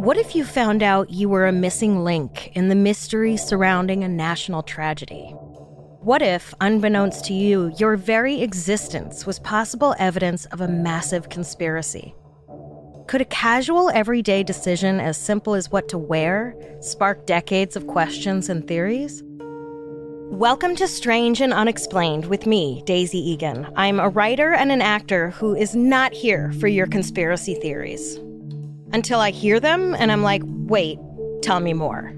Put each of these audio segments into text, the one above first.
What if you found out you were a missing link in the mystery surrounding a national tragedy? What if, unbeknownst to you, your very existence was possible evidence of a massive conspiracy? Could a casual, everyday decision as simple as what to wear spark decades of questions and theories? Welcome to Strange and Unexplained with me, Daisy Egan. I'm a writer and an actor who is not here for your conspiracy theories. Until I hear them and I'm like, wait, tell me more.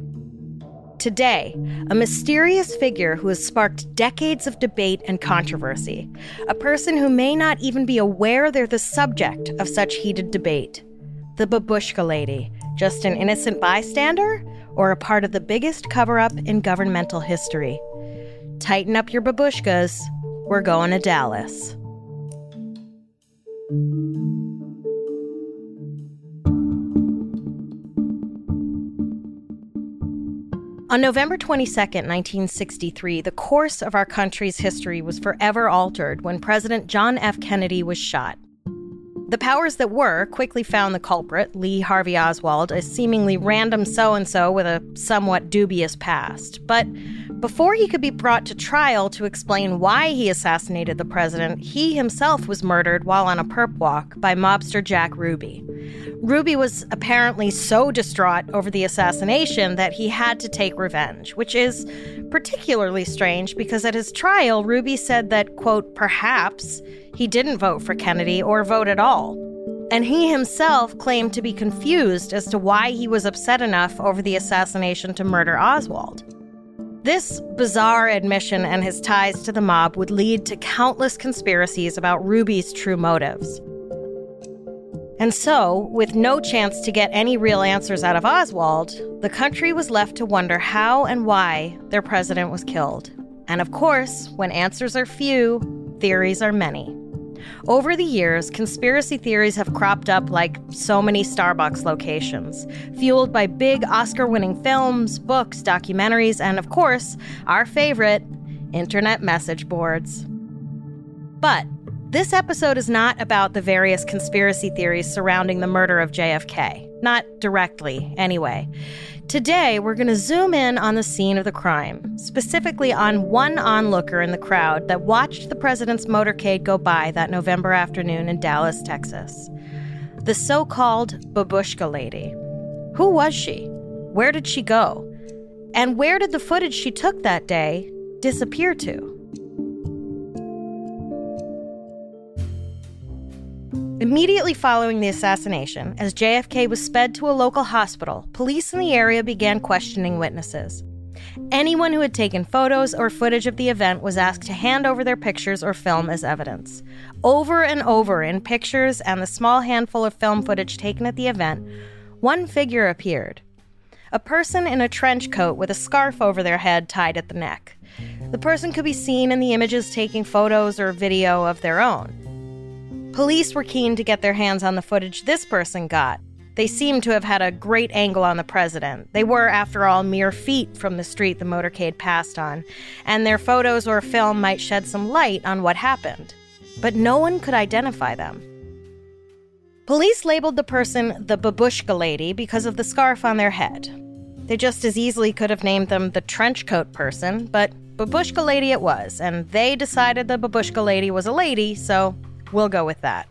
Today, a mysterious figure who has sparked decades of debate and controversy. A person who may not even be aware they're the subject of such heated debate. The Babushka Lady, just an innocent bystander or a part of the biggest cover up in governmental history? Tighten up your babushkas. We're going to Dallas. On November 22, 1963, the course of our country's history was forever altered when President John F. Kennedy was shot. The powers that were quickly found the culprit, Lee Harvey Oswald, a seemingly random so and so with a somewhat dubious past. But before he could be brought to trial to explain why he assassinated the president, he himself was murdered while on a perp walk by mobster Jack Ruby. Ruby was apparently so distraught over the assassination that he had to take revenge, which is particularly strange because at his trial, Ruby said that, quote, perhaps he didn't vote for Kennedy or vote at all. And he himself claimed to be confused as to why he was upset enough over the assassination to murder Oswald. This bizarre admission and his ties to the mob would lead to countless conspiracies about Ruby's true motives. And so, with no chance to get any real answers out of Oswald, the country was left to wonder how and why their president was killed. And of course, when answers are few, theories are many. Over the years, conspiracy theories have cropped up like so many Starbucks locations, fueled by big Oscar winning films, books, documentaries, and of course, our favorite, internet message boards. But this episode is not about the various conspiracy theories surrounding the murder of JFK. Not directly, anyway. Today, we're going to zoom in on the scene of the crime, specifically on one onlooker in the crowd that watched the president's motorcade go by that November afternoon in Dallas, Texas. The so called Babushka lady. Who was she? Where did she go? And where did the footage she took that day disappear to? Immediately following the assassination, as JFK was sped to a local hospital, police in the area began questioning witnesses. Anyone who had taken photos or footage of the event was asked to hand over their pictures or film as evidence. Over and over in pictures and the small handful of film footage taken at the event, one figure appeared a person in a trench coat with a scarf over their head tied at the neck. The person could be seen in the images taking photos or video of their own. Police were keen to get their hands on the footage this person got. They seemed to have had a great angle on the president. They were, after all, mere feet from the street the motorcade passed on, and their photos or film might shed some light on what happened. But no one could identify them. Police labeled the person the babushka lady because of the scarf on their head. They just as easily could have named them the trenchcoat person, but babushka lady it was, and they decided the babushka lady was a lady, so We'll go with that.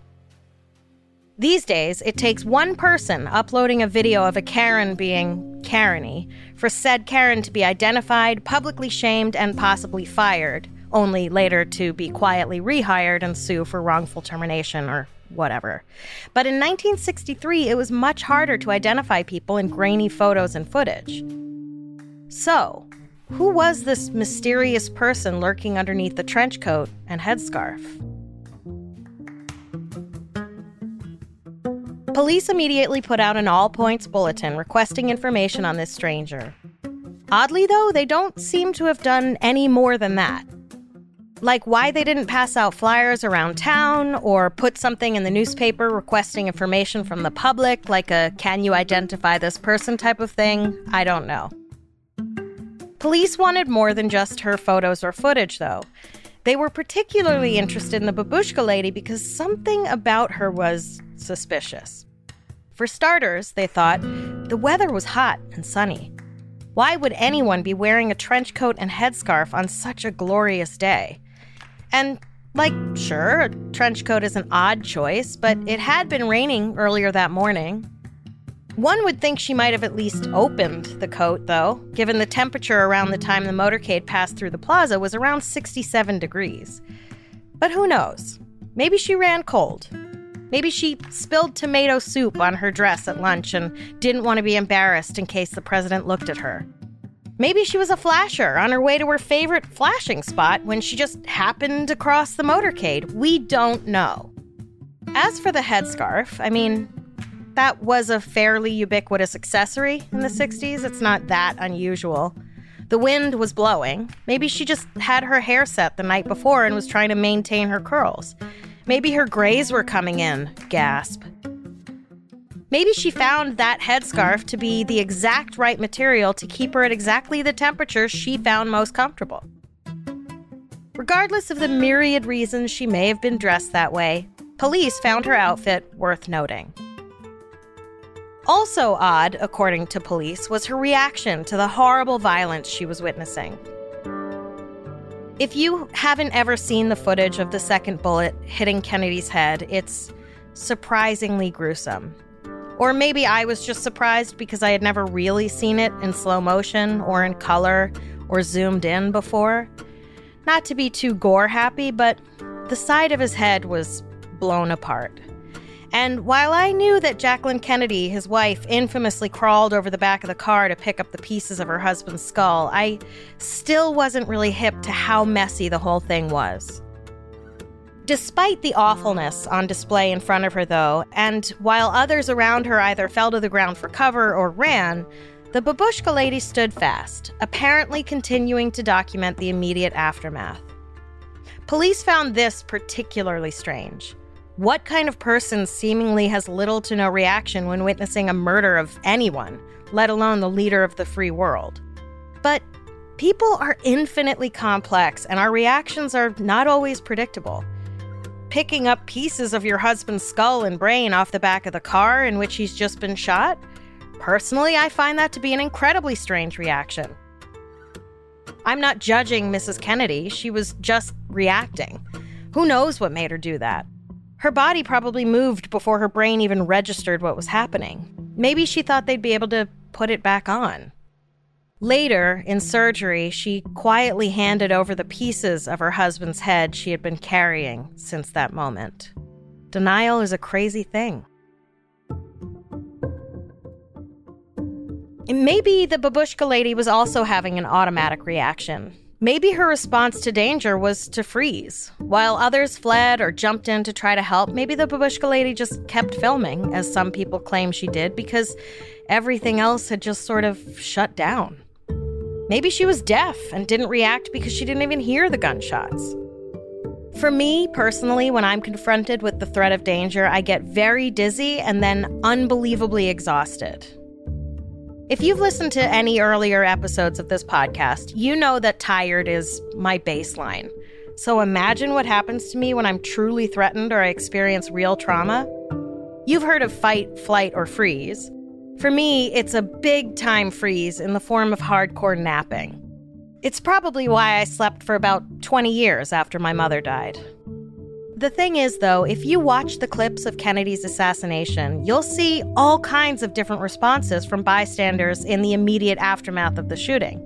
These days, it takes one person uploading a video of a Karen being Kareny for said Karen to be identified, publicly shamed, and possibly fired, only later to be quietly rehired and sue for wrongful termination or whatever. But in 1963, it was much harder to identify people in grainy photos and footage. So, who was this mysterious person lurking underneath the trench coat and headscarf? Police immediately put out an all points bulletin requesting information on this stranger. Oddly, though, they don't seem to have done any more than that. Like why they didn't pass out flyers around town or put something in the newspaper requesting information from the public, like a can you identify this person type of thing, I don't know. Police wanted more than just her photos or footage, though. They were particularly interested in the babushka lady because something about her was suspicious. For starters, they thought, The weather was hot and sunny. Why would anyone be wearing a trench coat and headscarf on such a glorious day? And, like, sure, a trench coat is an odd choice, but it had been raining earlier that morning. One would think she might have at least opened the coat, though, given the temperature around the time the motorcade passed through the plaza was around 67 degrees. But who knows? Maybe she ran cold. Maybe she spilled tomato soup on her dress at lunch and didn't want to be embarrassed in case the president looked at her. Maybe she was a flasher on her way to her favorite flashing spot when she just happened to cross the motorcade. We don't know. As for the headscarf, I mean, that was a fairly ubiquitous accessory in the 60s. It's not that unusual. The wind was blowing. Maybe she just had her hair set the night before and was trying to maintain her curls. Maybe her grays were coming in. Gasp. Maybe she found that headscarf to be the exact right material to keep her at exactly the temperature she found most comfortable. Regardless of the myriad reasons she may have been dressed that way, police found her outfit worth noting. Also odd, according to police, was her reaction to the horrible violence she was witnessing. If you haven't ever seen the footage of the second bullet hitting Kennedy's head, it's surprisingly gruesome. Or maybe I was just surprised because I had never really seen it in slow motion or in color or zoomed in before. Not to be too gore happy, but the side of his head was blown apart. And while I knew that Jacqueline Kennedy, his wife, infamously crawled over the back of the car to pick up the pieces of her husband's skull, I still wasn't really hip to how messy the whole thing was. Despite the awfulness on display in front of her, though, and while others around her either fell to the ground for cover or ran, the babushka lady stood fast, apparently continuing to document the immediate aftermath. Police found this particularly strange. What kind of person seemingly has little to no reaction when witnessing a murder of anyone, let alone the leader of the free world? But people are infinitely complex, and our reactions are not always predictable. Picking up pieces of your husband's skull and brain off the back of the car in which he's just been shot? Personally, I find that to be an incredibly strange reaction. I'm not judging Mrs. Kennedy, she was just reacting. Who knows what made her do that? Her body probably moved before her brain even registered what was happening. Maybe she thought they'd be able to put it back on. Later, in surgery, she quietly handed over the pieces of her husband's head she had been carrying since that moment. Denial is a crazy thing. Maybe the babushka lady was also having an automatic reaction. Maybe her response to danger was to freeze. While others fled or jumped in to try to help, maybe the babushka lady just kept filming, as some people claim she did, because everything else had just sort of shut down. Maybe she was deaf and didn't react because she didn't even hear the gunshots. For me, personally, when I'm confronted with the threat of danger, I get very dizzy and then unbelievably exhausted. If you've listened to any earlier episodes of this podcast, you know that tired is my baseline. So imagine what happens to me when I'm truly threatened or I experience real trauma. You've heard of fight, flight, or freeze. For me, it's a big time freeze in the form of hardcore napping. It's probably why I slept for about 20 years after my mother died. The thing is, though, if you watch the clips of Kennedy's assassination, you'll see all kinds of different responses from bystanders in the immediate aftermath of the shooting.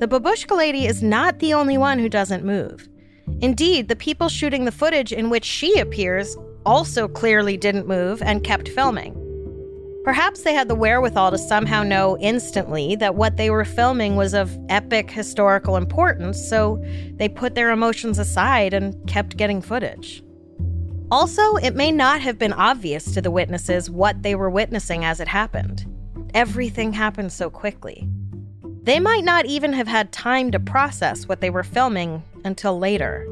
The babushka lady is not the only one who doesn't move. Indeed, the people shooting the footage in which she appears also clearly didn't move and kept filming. Perhaps they had the wherewithal to somehow know instantly that what they were filming was of epic historical importance, so they put their emotions aside and kept getting footage. Also, it may not have been obvious to the witnesses what they were witnessing as it happened. Everything happened so quickly. They might not even have had time to process what they were filming until later.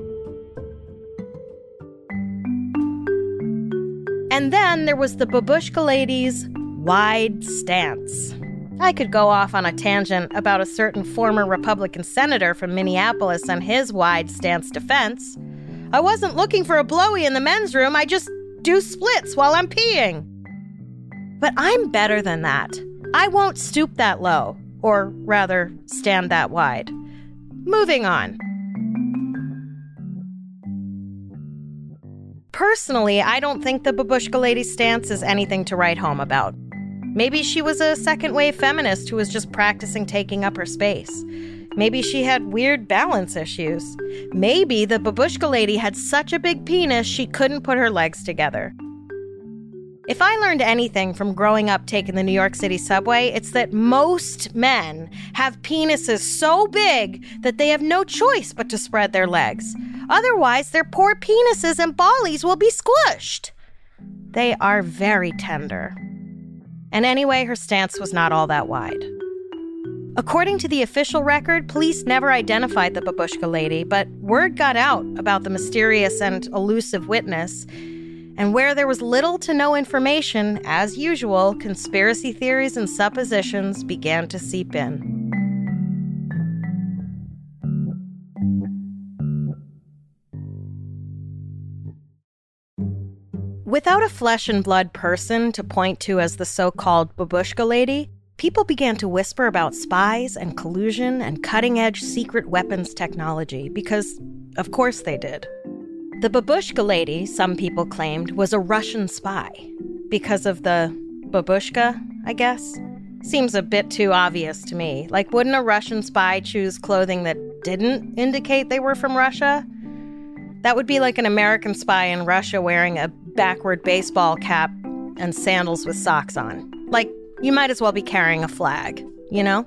And then there was the babushka lady's wide stance. I could go off on a tangent about a certain former Republican senator from Minneapolis and his wide stance defense. I wasn't looking for a blowy in the men's room, I just do splits while I'm peeing. But I'm better than that. I won't stoop that low, or rather, stand that wide. Moving on. Personally, I don't think the Babushka lady stance is anything to write home about. Maybe she was a second wave feminist who was just practicing taking up her space. Maybe she had weird balance issues. Maybe the babushka lady had such a big penis she couldn't put her legs together. If I learned anything from growing up taking the New York City subway, it's that most men have penises so big that they have no choice but to spread their legs. Otherwise, their poor penises and bollies will be squished. They are very tender. And anyway, her stance was not all that wide. According to the official record, police never identified the babushka lady, but word got out about the mysterious and elusive witness. And where there was little to no information, as usual, conspiracy theories and suppositions began to seep in. Without a flesh and blood person to point to as the so called babushka lady, people began to whisper about spies and collusion and cutting edge secret weapons technology because, of course, they did. The babushka lady, some people claimed, was a Russian spy because of the babushka, I guess. Seems a bit too obvious to me. Like, wouldn't a Russian spy choose clothing that didn't indicate they were from Russia? That would be like an American spy in Russia wearing a backward baseball cap and sandals with socks on. Like, you might as well be carrying a flag, you know?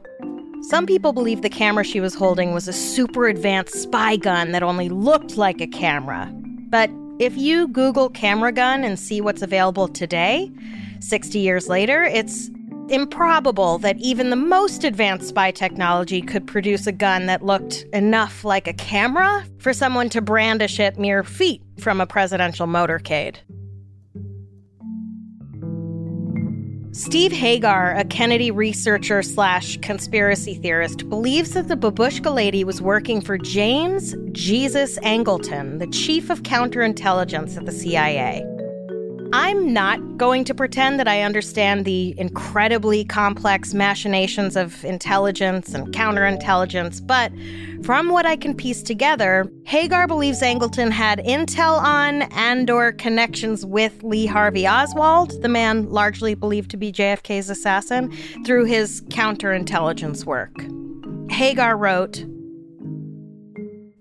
Some people believe the camera she was holding was a super advanced spy gun that only looked like a camera. But if you Google camera gun and see what's available today, 60 years later, it's improbable that even the most advanced spy technology could produce a gun that looked enough like a camera for someone to brandish it mere feet from a presidential motorcade. Steve Hager, a Kennedy researcher slash conspiracy theorist, believes that the Babushka lady was working for James Jesus Angleton, the chief of counterintelligence at the CIA. I'm not going to pretend that I understand the incredibly complex machinations of intelligence and counterintelligence, but from what I can piece together, Hager believes Angleton had intel on and or connections with Lee Harvey Oswald, the man largely believed to be JFK's assassin, through his counterintelligence work. Hager wrote,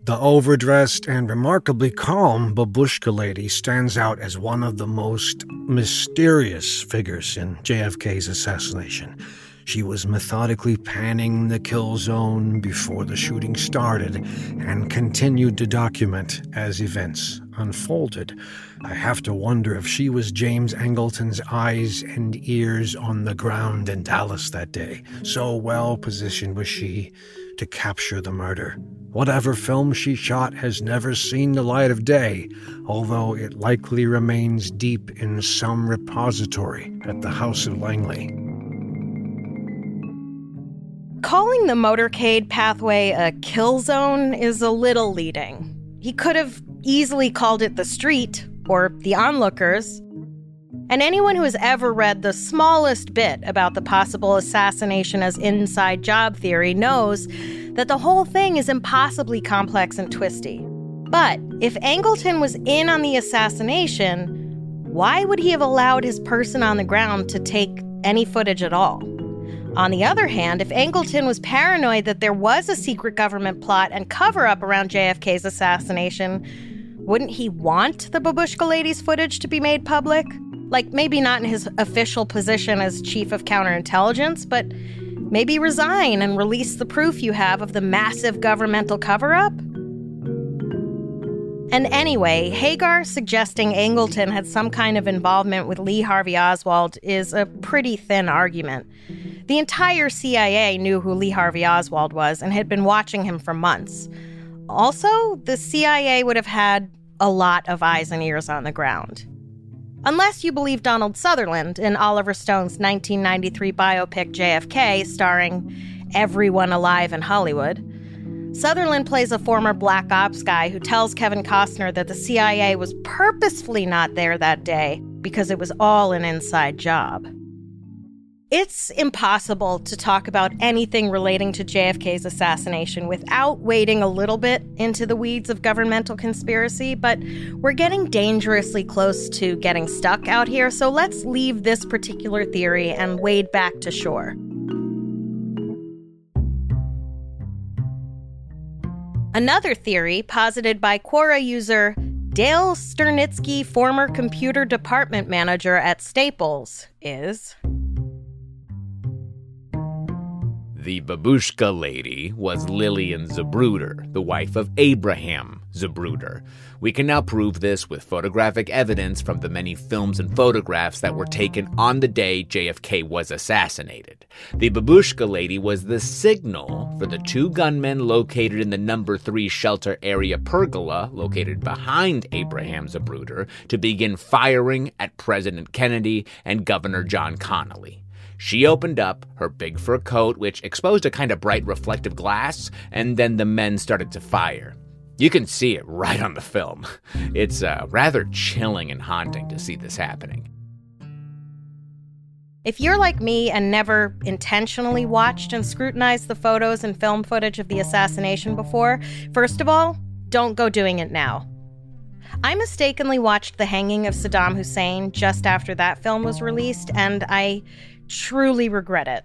the overdressed and remarkably calm babushka lady stands out as one of the most mysterious figures in JFK's assassination. She was methodically panning the kill zone before the shooting started and continued to document as events unfolded. I have to wonder if she was James Angleton's eyes and ears on the ground in Dallas that day. So well positioned was she to capture the murder. Whatever film she shot has never seen the light of day, although it likely remains deep in some repository at the House of Langley. Calling the motorcade pathway a kill zone is a little leading. He could have easily called it the street or the onlookers. And anyone who has ever read the smallest bit about the possible assassination as inside job theory knows that the whole thing is impossibly complex and twisty. But if Angleton was in on the assassination, why would he have allowed his person on the ground to take any footage at all? On the other hand, if Angleton was paranoid that there was a secret government plot and cover up around JFK's assassination, wouldn't he want the Babushka lady's footage to be made public? Like, maybe not in his official position as chief of counterintelligence, but maybe resign and release the proof you have of the massive governmental cover up? And anyway, Hager suggesting Angleton had some kind of involvement with Lee Harvey Oswald is a pretty thin argument. The entire CIA knew who Lee Harvey Oswald was and had been watching him for months. Also, the CIA would have had a lot of eyes and ears on the ground. Unless you believe Donald Sutherland in Oliver Stone's 1993 biopic JFK, starring everyone alive in Hollywood. Sutherland plays a former black ops guy who tells Kevin Costner that the CIA was purposefully not there that day because it was all an inside job. It's impossible to talk about anything relating to JFK's assassination without wading a little bit into the weeds of governmental conspiracy, but we're getting dangerously close to getting stuck out here, so let's leave this particular theory and wade back to shore. Another theory posited by Quora user Dale Sternitsky, former computer department manager at Staples, is The babushka lady was Lillian Zapruder, the wife of Abraham Zapruder. We can now prove this with photographic evidence from the many films and photographs that were taken on the day JFK was assassinated. The babushka lady was the signal for the two gunmen located in the number 3 shelter area pergola, located behind Abraham Zapruder, to begin firing at President Kennedy and Governor John Connally. She opened up her big fur coat, which exposed a kind of bright reflective glass, and then the men started to fire. You can see it right on the film. It's uh, rather chilling and haunting to see this happening. If you're like me and never intentionally watched and scrutinized the photos and film footage of the assassination before, first of all, don't go doing it now. I mistakenly watched the hanging of Saddam Hussein just after that film was released, and I truly regret it.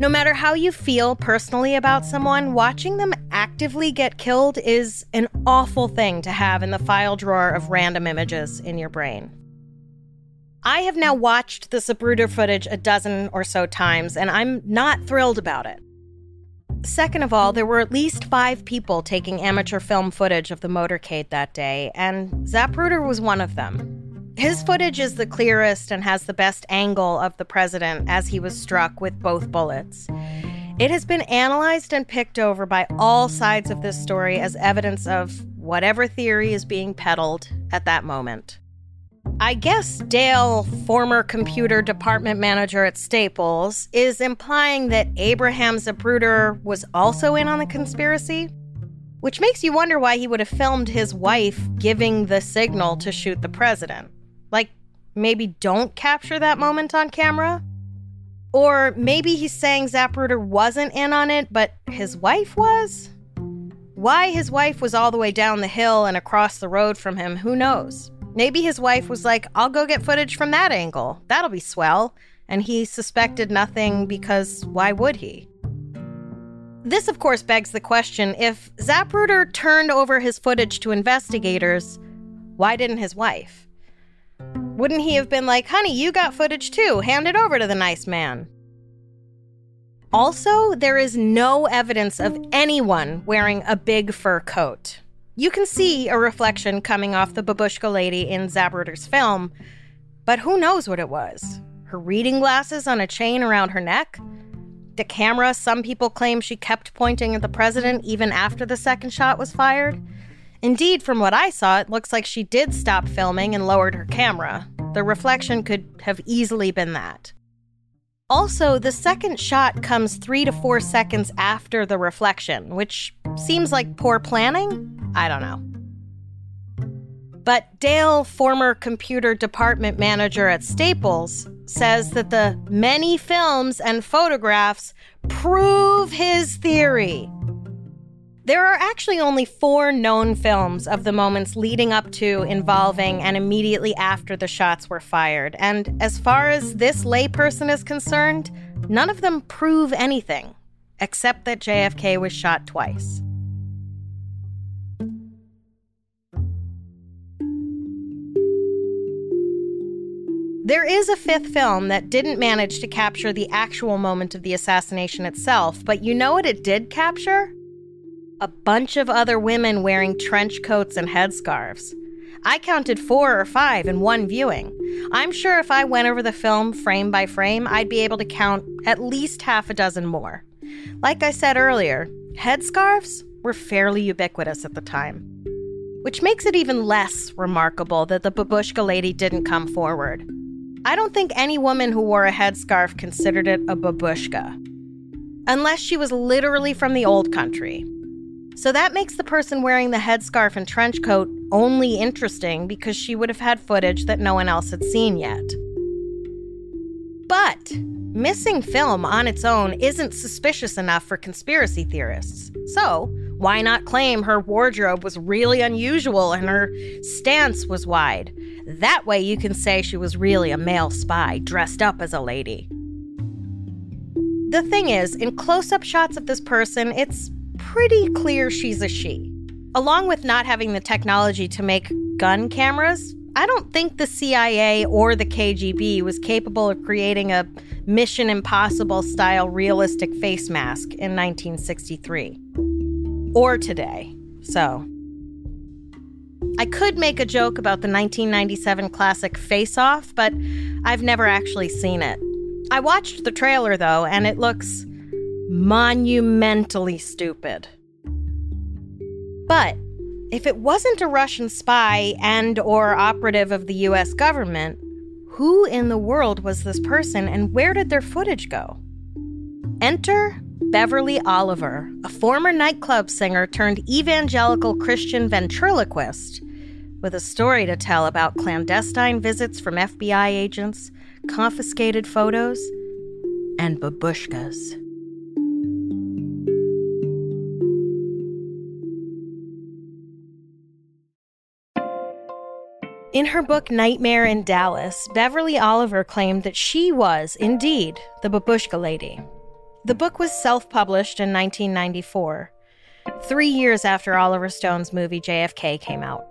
No matter how you feel personally about someone, watching them actively get killed is an awful thing to have in the file drawer of random images in your brain. I have now watched the Zapruder footage a dozen or so times, and I'm not thrilled about it. Second of all, there were at least five people taking amateur film footage of the motorcade that day, and Zapruder was one of them. His footage is the clearest and has the best angle of the president as he was struck with both bullets. It has been analyzed and picked over by all sides of this story as evidence of whatever theory is being peddled at that moment. I guess Dale, former computer department manager at Staples, is implying that Abraham Zapruder was also in on the conspiracy, which makes you wonder why he would have filmed his wife giving the signal to shoot the president. Like, maybe don't capture that moment on camera? Or maybe he's saying Zapruder wasn't in on it, but his wife was? Why his wife was all the way down the hill and across the road from him, who knows? Maybe his wife was like, I'll go get footage from that angle. That'll be swell. And he suspected nothing because why would he? This, of course, begs the question if Zapruder turned over his footage to investigators, why didn't his wife? Wouldn't he have been like, honey, you got footage too, hand it over to the nice man? Also, there is no evidence of anyone wearing a big fur coat. You can see a reflection coming off the babushka lady in Zapruder's film, but who knows what it was? Her reading glasses on a chain around her neck? The camera some people claim she kept pointing at the president even after the second shot was fired? Indeed, from what I saw, it looks like she did stop filming and lowered her camera. The reflection could have easily been that. Also, the second shot comes three to four seconds after the reflection, which seems like poor planning? I don't know. But Dale, former computer department manager at Staples, says that the many films and photographs prove his theory. There are actually only four known films of the moments leading up to, involving, and immediately after the shots were fired. And as far as this layperson is concerned, none of them prove anything, except that JFK was shot twice. There is a fifth film that didn't manage to capture the actual moment of the assassination itself, but you know what it did capture? A bunch of other women wearing trench coats and headscarves. I counted four or five in one viewing. I'm sure if I went over the film frame by frame, I'd be able to count at least half a dozen more. Like I said earlier, headscarves were fairly ubiquitous at the time. Which makes it even less remarkable that the babushka lady didn't come forward. I don't think any woman who wore a headscarf considered it a babushka. Unless she was literally from the old country, so that makes the person wearing the headscarf and trench coat only interesting because she would have had footage that no one else had seen yet. But missing film on its own isn't suspicious enough for conspiracy theorists. So, why not claim her wardrobe was really unusual and her stance was wide? That way you can say she was really a male spy dressed up as a lady. The thing is, in close up shots of this person, it's pretty clear she's a she. Along with not having the technology to make gun cameras, I don't think the CIA or the KGB was capable of creating a Mission Impossible style realistic face mask in 1963. Or today. So. I could make a joke about the 1997 classic Face Off, but I've never actually seen it. I watched the trailer though, and it looks monumentally stupid. But if it wasn't a Russian spy and or operative of the US government, who in the world was this person and where did their footage go? Enter Beverly Oliver, a former nightclub singer turned evangelical Christian ventriloquist, with a story to tell about clandestine visits from FBI agents, confiscated photos, and babushkas. In her book Nightmare in Dallas, Beverly Oliver claimed that she was, indeed, the babushka lady. The book was self published in 1994, three years after Oliver Stone's movie JFK came out.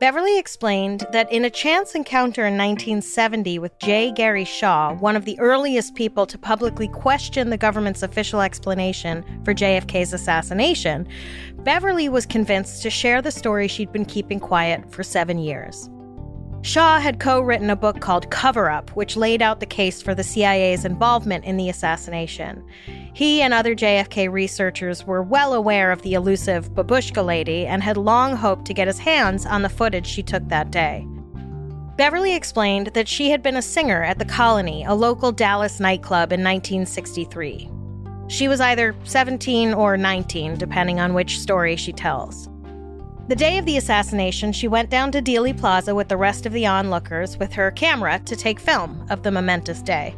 Beverly explained that in a chance encounter in 1970 with J. Gary Shaw, one of the earliest people to publicly question the government's official explanation for JFK's assassination, Beverly was convinced to share the story she'd been keeping quiet for seven years. Shaw had co written a book called Cover Up, which laid out the case for the CIA's involvement in the assassination. He and other JFK researchers were well aware of the elusive Babushka lady and had long hoped to get his hands on the footage she took that day. Beverly explained that she had been a singer at the Colony, a local Dallas nightclub, in 1963. She was either 17 or 19, depending on which story she tells. The day of the assassination, she went down to Dealey Plaza with the rest of the onlookers with her camera to take film of the momentous day.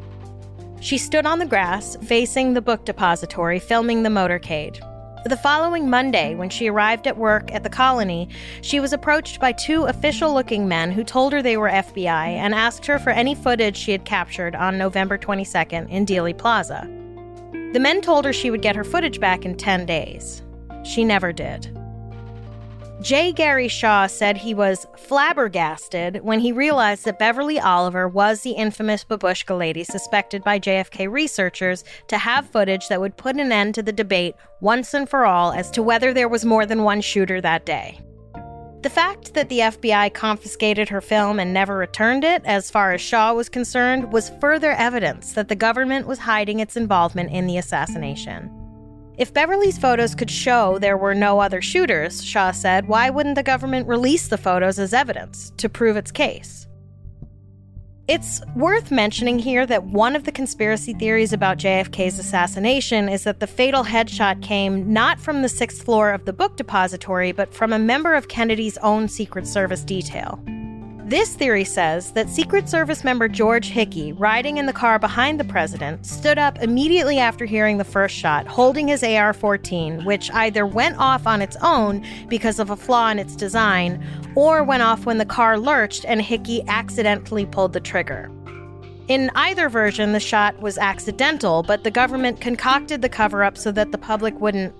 She stood on the grass, facing the book depository, filming the motorcade. The following Monday, when she arrived at work at the colony, she was approached by two official looking men who told her they were FBI and asked her for any footage she had captured on November 22nd in Dealey Plaza. The men told her she would get her footage back in 10 days. She never did. J. Gary Shaw said he was flabbergasted when he realized that Beverly Oliver was the infamous babushka lady suspected by JFK researchers to have footage that would put an end to the debate once and for all as to whether there was more than one shooter that day. The fact that the FBI confiscated her film and never returned it, as far as Shaw was concerned, was further evidence that the government was hiding its involvement in the assassination. If Beverly's photos could show there were no other shooters, Shaw said, why wouldn't the government release the photos as evidence to prove its case? It's worth mentioning here that one of the conspiracy theories about JFK's assassination is that the fatal headshot came not from the sixth floor of the book depository, but from a member of Kennedy's own Secret Service detail. This theory says that Secret Service member George Hickey, riding in the car behind the president, stood up immediately after hearing the first shot, holding his AR 14, which either went off on its own because of a flaw in its design, or went off when the car lurched and Hickey accidentally pulled the trigger. In either version, the shot was accidental, but the government concocted the cover up so that the public wouldn't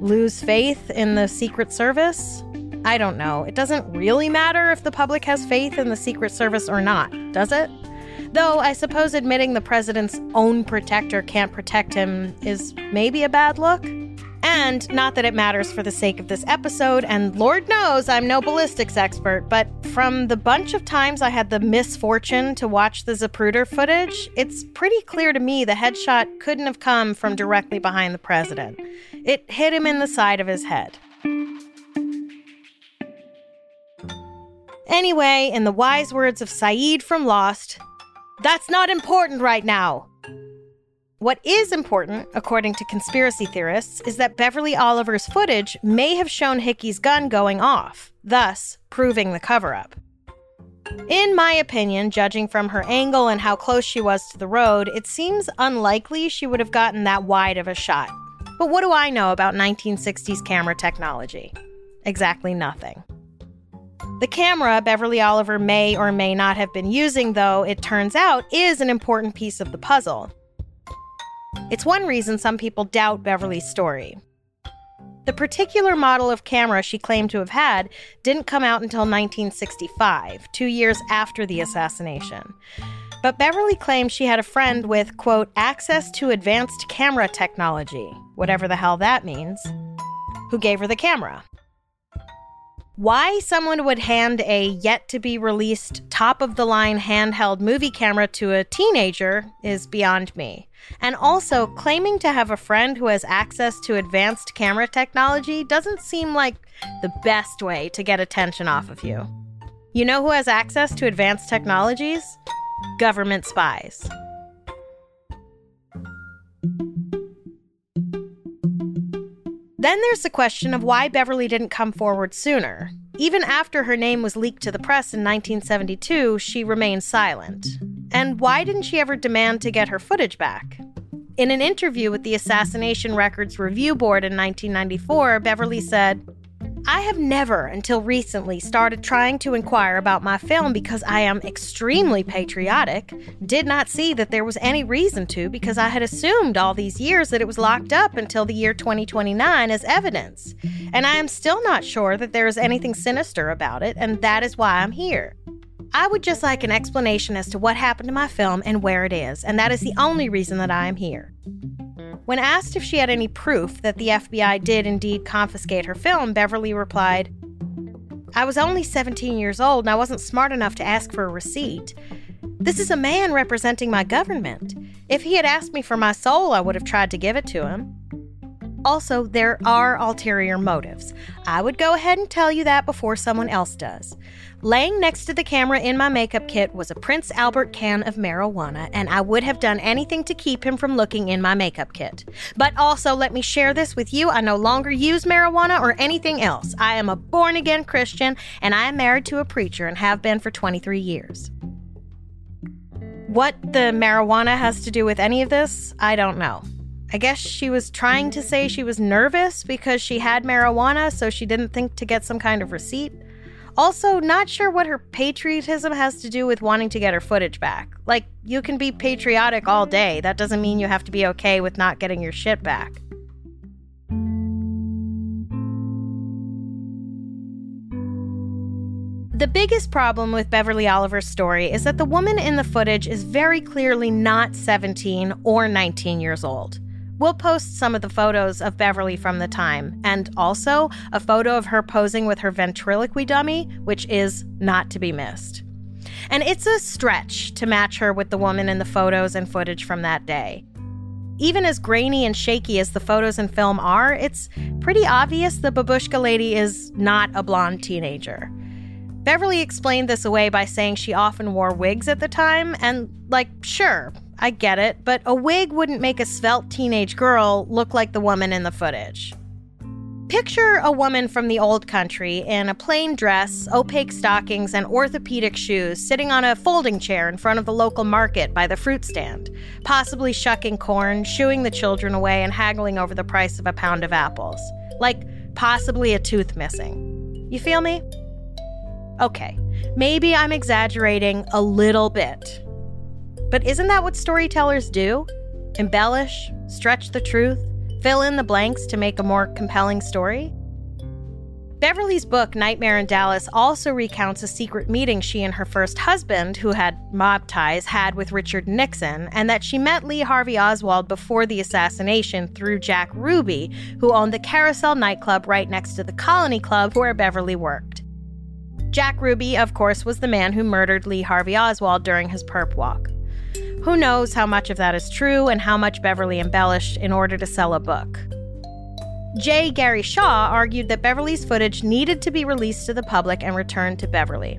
lose faith in the Secret Service. I don't know. It doesn't really matter if the public has faith in the Secret Service or not, does it? Though I suppose admitting the president's own protector can't protect him is maybe a bad look. And not that it matters for the sake of this episode, and Lord knows I'm no ballistics expert, but from the bunch of times I had the misfortune to watch the Zapruder footage, it's pretty clear to me the headshot couldn't have come from directly behind the president. It hit him in the side of his head. Anyway, in the wise words of Sayid from Lost, that's not important right now. What is important, according to conspiracy theorists, is that Beverly Oliver's footage may have shown Hickey's gun going off, thus proving the cover up. In my opinion, judging from her angle and how close she was to the road, it seems unlikely she would have gotten that wide of a shot. But what do I know about 1960s camera technology? Exactly nothing. The camera Beverly Oliver may or may not have been using, though, it turns out, is an important piece of the puzzle. It's one reason some people doubt Beverly's story. The particular model of camera she claimed to have had didn't come out until 1965, two years after the assassination. But Beverly claimed she had a friend with, quote, access to advanced camera technology, whatever the hell that means, who gave her the camera. Why someone would hand a yet to be released top of the line handheld movie camera to a teenager is beyond me. And also, claiming to have a friend who has access to advanced camera technology doesn't seem like the best way to get attention off of you. You know who has access to advanced technologies? Government spies. Then there's the question of why Beverly didn't come forward sooner. Even after her name was leaked to the press in 1972, she remained silent. And why didn't she ever demand to get her footage back? In an interview with the Assassination Records Review Board in 1994, Beverly said, I have never, until recently, started trying to inquire about my film because I am extremely patriotic. Did not see that there was any reason to because I had assumed all these years that it was locked up until the year 2029 as evidence. And I am still not sure that there is anything sinister about it, and that is why I'm here. I would just like an explanation as to what happened to my film and where it is, and that is the only reason that I am here. When asked if she had any proof that the FBI did indeed confiscate her film, Beverly replied, I was only 17 years old and I wasn't smart enough to ask for a receipt. This is a man representing my government. If he had asked me for my soul, I would have tried to give it to him. Also, there are ulterior motives. I would go ahead and tell you that before someone else does. Laying next to the camera in my makeup kit was a Prince Albert can of marijuana, and I would have done anything to keep him from looking in my makeup kit. But also, let me share this with you I no longer use marijuana or anything else. I am a born again Christian, and I am married to a preacher and have been for 23 years. What the marijuana has to do with any of this, I don't know. I guess she was trying to say she was nervous because she had marijuana, so she didn't think to get some kind of receipt. Also, not sure what her patriotism has to do with wanting to get her footage back. Like, you can be patriotic all day, that doesn't mean you have to be okay with not getting your shit back. The biggest problem with Beverly Oliver's story is that the woman in the footage is very clearly not 17 or 19 years old. We'll post some of the photos of Beverly from the time, and also a photo of her posing with her ventriloquy dummy, which is not to be missed. And it's a stretch to match her with the woman in the photos and footage from that day. Even as grainy and shaky as the photos and film are, it's pretty obvious the babushka lady is not a blonde teenager. Beverly explained this away by saying she often wore wigs at the time, and, like, sure, I get it, but a wig wouldn't make a svelte teenage girl look like the woman in the footage. Picture a woman from the old country in a plain dress, opaque stockings, and orthopedic shoes sitting on a folding chair in front of the local market by the fruit stand, possibly shucking corn, shooing the children away, and haggling over the price of a pound of apples. Like possibly a tooth missing. You feel me? Okay, maybe I'm exaggerating a little bit, but isn't that what storytellers do? Embellish, stretch the truth, fill in the blanks to make a more compelling story? Beverly's book, Nightmare in Dallas, also recounts a secret meeting she and her first husband, who had mob ties, had with Richard Nixon, and that she met Lee Harvey Oswald before the assassination through Jack Ruby, who owned the Carousel nightclub right next to the Colony Club where Beverly worked. Jack Ruby, of course, was the man who murdered Lee Harvey Oswald during his perp walk. Who knows how much of that is true and how much Beverly embellished in order to sell a book? J. Gary Shaw argued that Beverly's footage needed to be released to the public and returned to Beverly.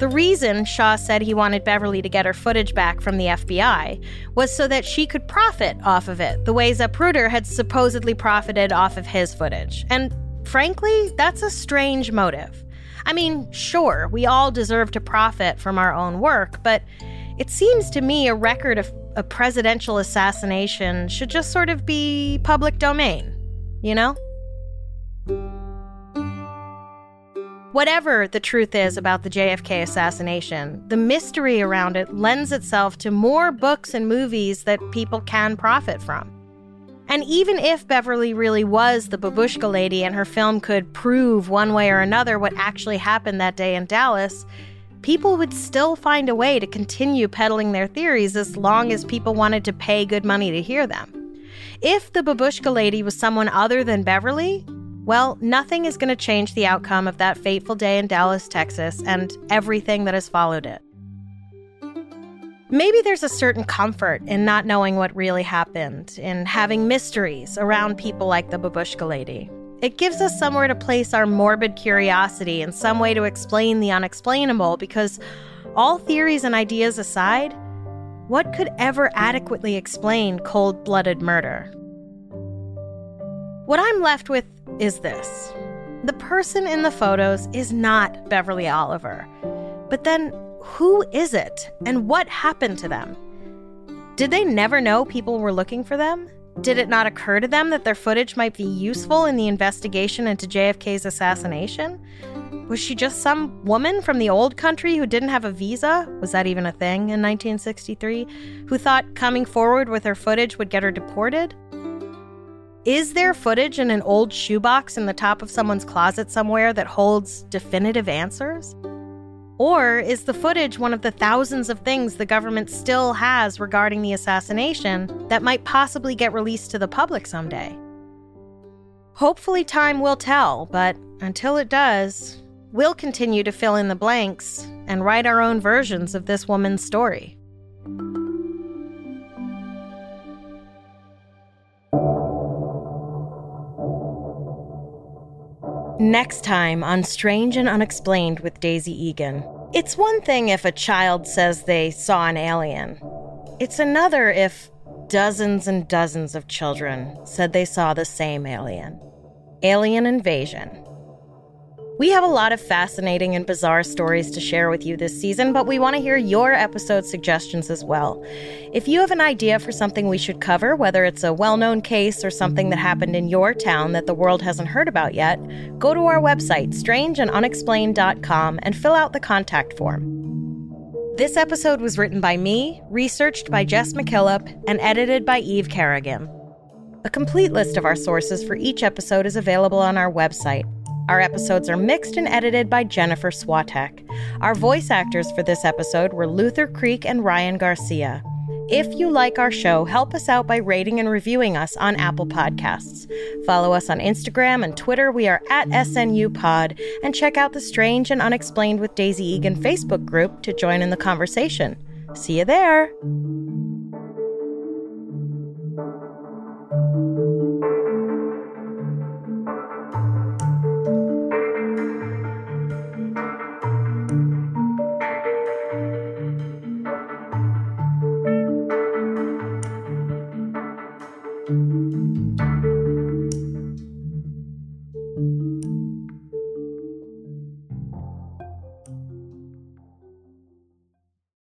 The reason Shaw said he wanted Beverly to get her footage back from the FBI was so that she could profit off of it, the way Zapruder had supposedly profited off of his footage. And frankly, that's a strange motive. I mean, sure, we all deserve to profit from our own work, but it seems to me a record of a presidential assassination should just sort of be public domain, you know? Whatever the truth is about the JFK assassination, the mystery around it lends itself to more books and movies that people can profit from. And even if Beverly really was the babushka lady and her film could prove one way or another what actually happened that day in Dallas, people would still find a way to continue peddling their theories as long as people wanted to pay good money to hear them. If the babushka lady was someone other than Beverly, well, nothing is going to change the outcome of that fateful day in Dallas, Texas, and everything that has followed it. Maybe there's a certain comfort in not knowing what really happened, in having mysteries around people like the babushka lady. It gives us somewhere to place our morbid curiosity and some way to explain the unexplainable because, all theories and ideas aside, what could ever adequately explain cold blooded murder? What I'm left with is this the person in the photos is not Beverly Oliver. But then, who is it, and what happened to them? Did they never know people were looking for them? Did it not occur to them that their footage might be useful in the investigation into JFK's assassination? Was she just some woman from the old country who didn't have a visa? Was that even a thing in 1963? Who thought coming forward with her footage would get her deported? Is there footage in an old shoebox in the top of someone's closet somewhere that holds definitive answers? Or is the footage one of the thousands of things the government still has regarding the assassination that might possibly get released to the public someday? Hopefully, time will tell, but until it does, we'll continue to fill in the blanks and write our own versions of this woman's story. Next time on Strange and Unexplained with Daisy Eagan. It's one thing if a child says they saw an alien, it's another if dozens and dozens of children said they saw the same alien. Alien invasion. We have a lot of fascinating and bizarre stories to share with you this season, but we want to hear your episode suggestions as well. If you have an idea for something we should cover, whether it's a well known case or something that happened in your town that the world hasn't heard about yet, go to our website, strangeandunexplained.com, and fill out the contact form. This episode was written by me, researched by Jess McKillop, and edited by Eve Kerrigan. A complete list of our sources for each episode is available on our website our episodes are mixed and edited by Jennifer Swatek. Our voice actors for this episode were Luther Creek and Ryan Garcia. If you like our show, help us out by rating and reviewing us on Apple Podcasts. Follow us on Instagram and Twitter. We are at SNU Pod. And check out the Strange and Unexplained with Daisy Eagan Facebook group to join in the conversation. See you there.